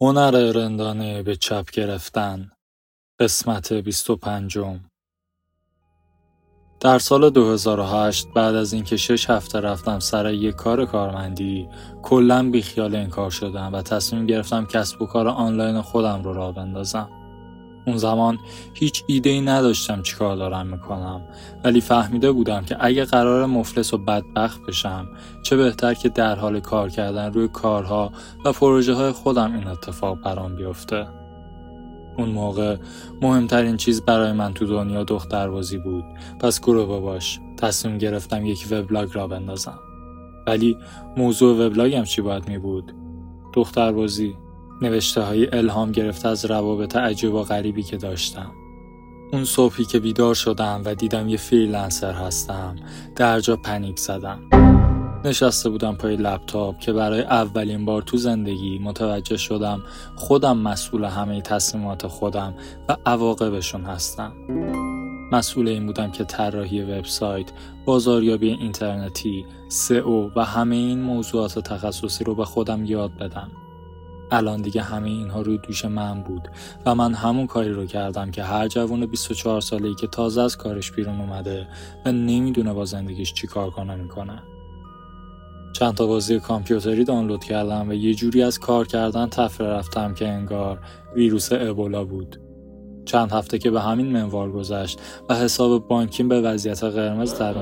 هنر رندانه به چپ گرفتن. قسمت 25 در سال 2008 بعد از اینکه شش هفته رفتم سر یک کار کارمندی کلا بیخیال این کار شدم و تصمیم گرفتم کسب و کار آنلاین خودم رو راه بندازم. اون زمان هیچ ایده ای نداشتم چیکار دارم می‌کنم. ولی فهمیده بودم که اگه قرار مفلس و بدبخت بشم چه بهتر که در حال کار کردن روی کارها و پروژه های خودم این اتفاق برام بیفته. اون موقع مهمترین چیز برای من تو دنیا دختربازی بود. پس گروه باش تصمیم گرفتم یک وبلاگ را بندازم. ولی موضوع وبلاگم چی باید می بود دختربازی. نوشته های الهام گرفته از روابط عجیب و غریبی که داشتم. اون صبحی که بیدار شدم و دیدم یه فریلنسر هستم در جا پنیک زدم. نشسته بودم پای لپتاپ که برای اولین بار تو زندگی متوجه شدم خودم مسئول همه تصمیمات خودم و عواقبشون هستم. مسئول این بودم که طراحی وبسایت، بازاریابی اینترنتی، سئو و همه این موضوعات تخصصی رو به خودم یاد بدم. الان دیگه همه اینها روی دوش من بود و من همون کاری رو کردم که هر جوان 24 ساله‌ای که تازه از کارش بیرون اومده و نمی‌دونه با زندگیش چی کار کنه می‌کنه. چند تا بازی کامپیوتری دانلود کردم و یه جوری از کار کردن تفره رفتم که انگار ویروس ابولا بود. چند هفته که به همین منوار گذشت و حساب بانکیم به وضعیت قرمز در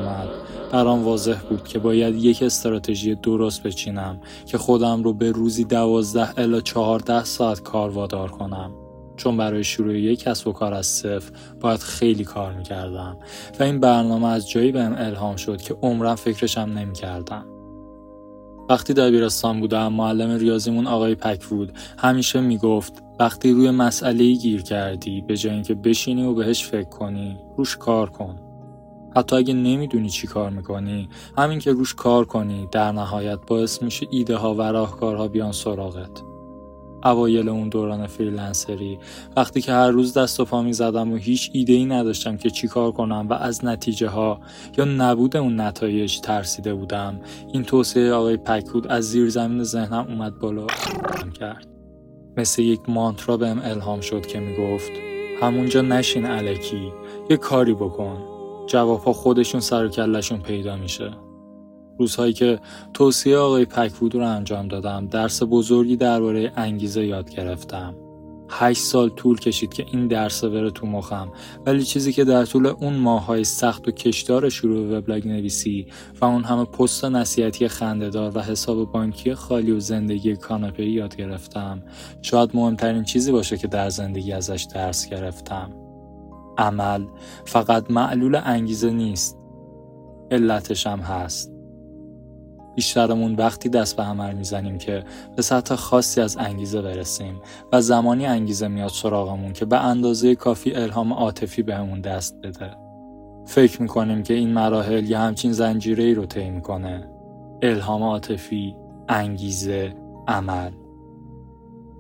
برام واضح بود که باید یک استراتژی درست بچینم که خودم رو به روزی دوازده الا چهارده ساعت کار وادار کنم. چون برای شروع یک کسب و کار از صفر باید خیلی کار می‌کردم و این برنامه از جایی بهم الهام شد که عمرم فکرشم نمی‌کردم. وقتی دبیرستان بودم معلم ریاضیمون آقای پکفود همیشه می‌گفت وقتی روی مسئله گیر کردی به جای اینکه بشینی و بهش فکر کنی روش کار کن. حتی اگه نمی‌دونی چی کار می‌کنی همین که روش کار کنی در نهایت باعث میشه ایده ها و راهکارها بیان سراغت. اوایل اون دوران فریلنسری وقتی که هر روز دست و پا می زدم و هیچ ایده ای نداشتم که چی کار کنم و از نتیجه ها یا نبود اون نتایج ترسیده بودم این توصیه آقای پکود از زیر زمین ذهنم اومد بالا کرد. مثل یک مانترا بهم الهام شد که می‌گفت همونجا نشین علکی یه کاری بکن. جوابها خودشون سر و کلشون پیدا میشه. روزهایی که توصیه آقای پکفود رو انجام دادم درس بزرگی درباره انگیزه یاد گرفتم. هشت سال طول کشید که این درس بره تو مخم. ولی چیزی که در طول اون ماهای سخت و کشدار شروع وبلاگ نویسی و اون همه پست نصیحتی خندهدار و حساب بانکی خالی و زندگی کاناپه یاد گرفتم. شاید مهمترین چیزی باشه که در زندگی ازش درس گرفتم. عمل. فقط معلول انگیزه نیست. علتش هم هست. بیشترمون وقتی دست به عمل می‌زنیم که به سطح خاصی از انگیزه برسیم و زمانی انگیزه میاد سراغمون که به اندازه کافی الهام عاطفی بهمون دست بده. فکر می‌کنیم که این مراحل یه همچین زنجیره ای رو طی می‌کنه. الهام عاطفی، انگیزه، عمل.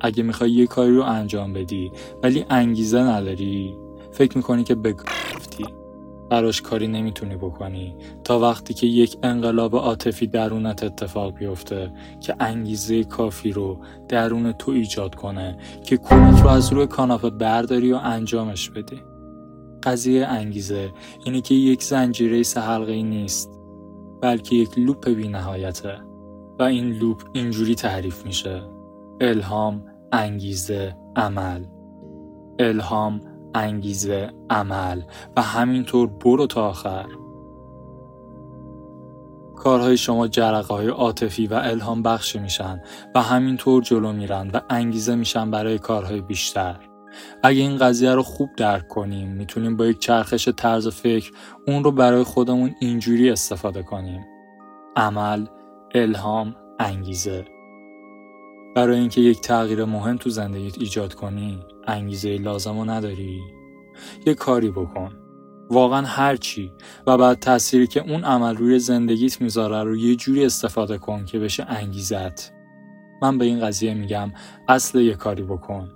اگه می‌خوای یه کاری رو انجام بدی ولی انگیزه نداری فکر می‌کنی که بگفتی براش کاری نمی‌تونی بکنی. تا وقتی که یک انقلاب عاطفی درونت اتفاق بیفته که انگیزه کافی رو درون تو ایجاد کنه که کونت رو از روی کاناپه برداری و انجامش بدی. قضیه انگیزه اینه که یک زنجیره سه نیست بلکه یک لوپ بی نهایته و این لوپ اینجوری تعریف میشه. الهام انگیزه عمل. الهام انگیزه عمل و همینطور برو تا آخر. کارهای شما جرقه های عاطفی و الهام بخش میشن و همینطور جلو میرن و انگیزه میشن برای کارهای بیشتر. اگه این قضیه رو خوب درک کنیم می‌تونیم با یک چرخش طرز فکر اون رو برای خودمون اینجوری استفاده کنیم. عمل الهام انگیزه. برای اینکه یک تغییر مهم تو زندگیت ایجاد کنی انگیزه لازم رو نداری. یه کاری بکن. واقعا هر چی. و بعد تأثیری که اون عمل روی زندگیت می‌ذاره رو یه جوری استفاده کن که بشه انگیزت. من به این قضیه میگم اصل یه کاری بکن.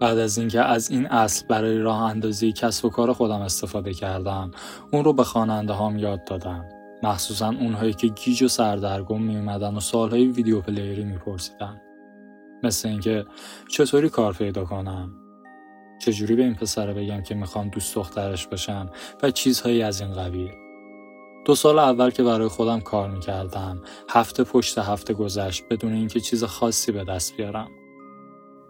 بعد از اینکه از این اصل برای راه اندازی کسب و کار خودم استفاده کردم اون رو به خواننده هام یاد دادم. مخصوصا اونهایی که گیج و سردرگم می اومدن و سالهای ویدیو پلیری میپرسیدن. مثل اینکه چطوری کار پیدا کنم؟ چجوری به این پسره بگم که می‌خوام دوست دخترش باشم و چیزهایی از این قبیل؟ دو سال اول که برای خودم کار می‌کردم هفته پشت هفته گذشت بدون اینکه چیز خاصی به دست بیارم.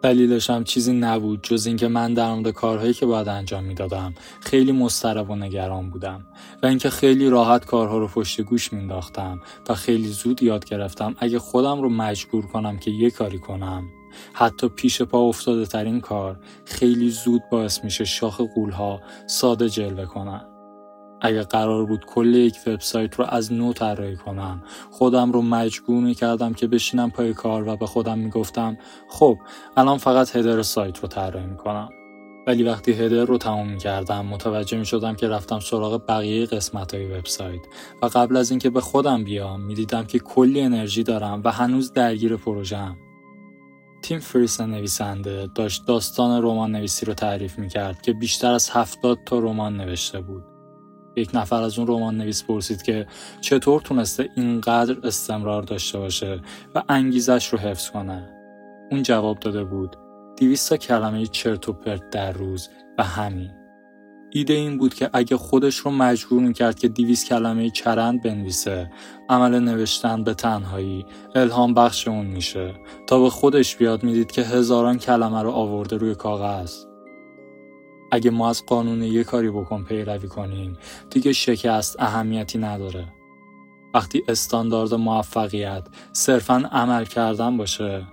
دلیلش هم چیزی نبود جز اینکه من در مورد کارهایی که باید انجام می‌دادم خیلی مضطرب و نگران بودم و اینکه خیلی راحت کارها رو پشت گوش مینداختم و خیلی زود یاد گرفتم اگه خودم رو مجبور کنم که یه کاری کنم. حتی پیش پا افتاده ترین کار خیلی زود باعث میشه شاخ قولها ساده جلوه کنم اگه قرار بود کل یک وبسایت رو از نو طراحی کنم. خودم رو مجبور کردم که بشینم پای کار و به خودم می‌گفتم خب الان فقط هدر سایت رو طراحی کنم ولی وقتی هدر رو تموم می کردم متوجه می شدم که رفتم سراغ بقیه قسمت های وبسایت و قبل از اینکه به خودم بیام می دیدم که کلی انرژی دارم و هنوز درگیر پروژم تیم فریس نویسنده داشت داستان رمان نویسی رو تعریف می کرد که بیشتر از هفتاد تا رمان نوشته بود. یک نفر از اون رمان نویس پرسید که چطور تونسته اینقدر استمرار داشته باشه و انگیزش رو حفظ کنه. اون جواب داده بود دیویستا کلمه چرت و پرت در روز و همین. ایده این بود که اگه خودش رو مجبور می‌کرد که دیویس کلمه چرند بنویسه عمل نوشتن به تنهایی الهام بخش اون میشه تا به خودش بیاد می‌دید که هزاران کلمه رو آورده روی کاغذ اگه ما از قانون یه کاری بکن پیروی کنیم. دیگه شکست اهمیتی نداره. وقتی استاندارد موفقیت صرفا عمل کردن باشه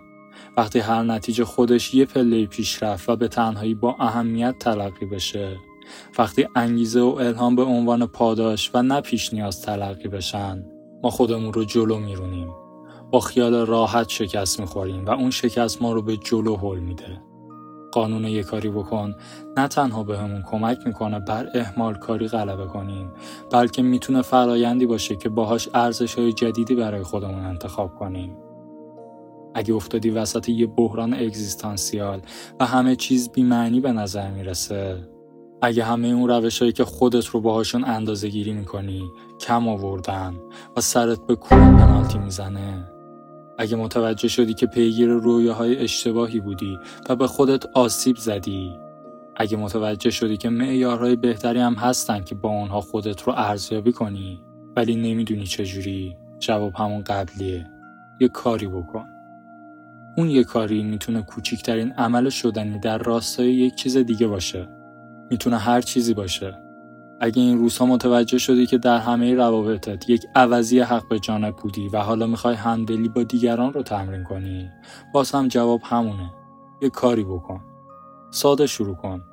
وقتی هر نتیجه خودش یه پله پیشرفت و به تنهایی با اهمیت تلقی بشه وقتی انگیزه و الهام به عنوان پاداش و نه پیش نیاز تلقی بشن ما خودمون رو جلو میرونیم. با خیال راحت شکست می‌خوریم و اون شکست ما رو به جلو هل میده. قانون یه کاری بکن. نه تنها بهمون به کمک می‌کنه بر احمال کاری غلبه کنیم. بلکه می‌تونه فرایندی باشه که باهاش ارزش های جدیدی برای خودمون انتخاب کنیم. اگه افتادی وسط یه بحران اگزیستانسیال و همه چیز بیمعنی به نظر می‌رسه اگه همه اون روش هایی که خودت رو باهاشون اندازه گیری می‌کنی کم آوردن و سرت به کون پنالتی می‌زنه. اگه متوجه شدی که پیگیر رویاهای اشتباهی بودی و به خودت آسیب زدی. اگه متوجه شدی که معیارهای بهتری هم هستن که با اونها خودت رو ارزیابی کنی ولی نمی‌دونی چجوری جواب همون قبلیه. یه کاری بکن. اون یه کاری می‌تونه کوچیکترین عمل شدنی در راستای یک چیز دیگه باشه. می‌تونه هر چیزی باشه. اگه این روزها متوجه شدی که در همه روابطت یک عوضی حق به جانب بودی و حالا می‌خوای همدلی با دیگران رو تمرین کنی باز هم جواب همونه. یه کاری بکن. ساده شروع کن.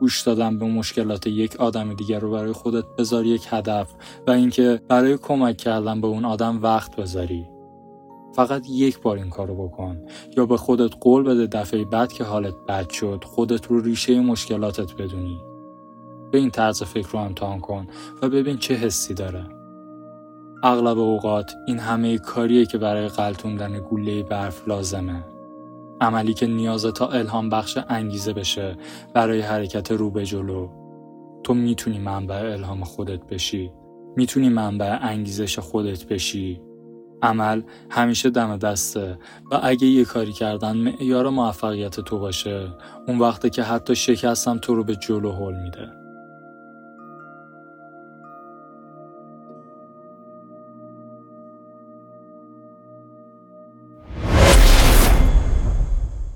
گوش دادن به مشکلات یک آدم دیگر رو برای خودت بذار یک هدف و اینکه برای کمک کردن به اون آدم وقت بذاری. فقط یک بار این کارو بکن. یا به خودت قول بده دفعه بعد که حالت بد شد خودت رو ریشه مشکلاتت بدونی. به این طرز فکر رو امتحان کن و ببین چه حسی داره. اغلب اوقات این همه کاریه که برای قلتوندن گوله برف لازمه. عملی که نیازه تا الهام بخش انگیزه بشه برای حرکت رو به جلو. تو می‌تونی منبع الهام خودت بشی. می‌تونی منبع انگیزش خودت بشی. عمل همیشه دم دسته و اگه یه کاری کردن معیار موفقیت تو باشه اون وقته که حتی شکستم تو رو به جلو هل میده.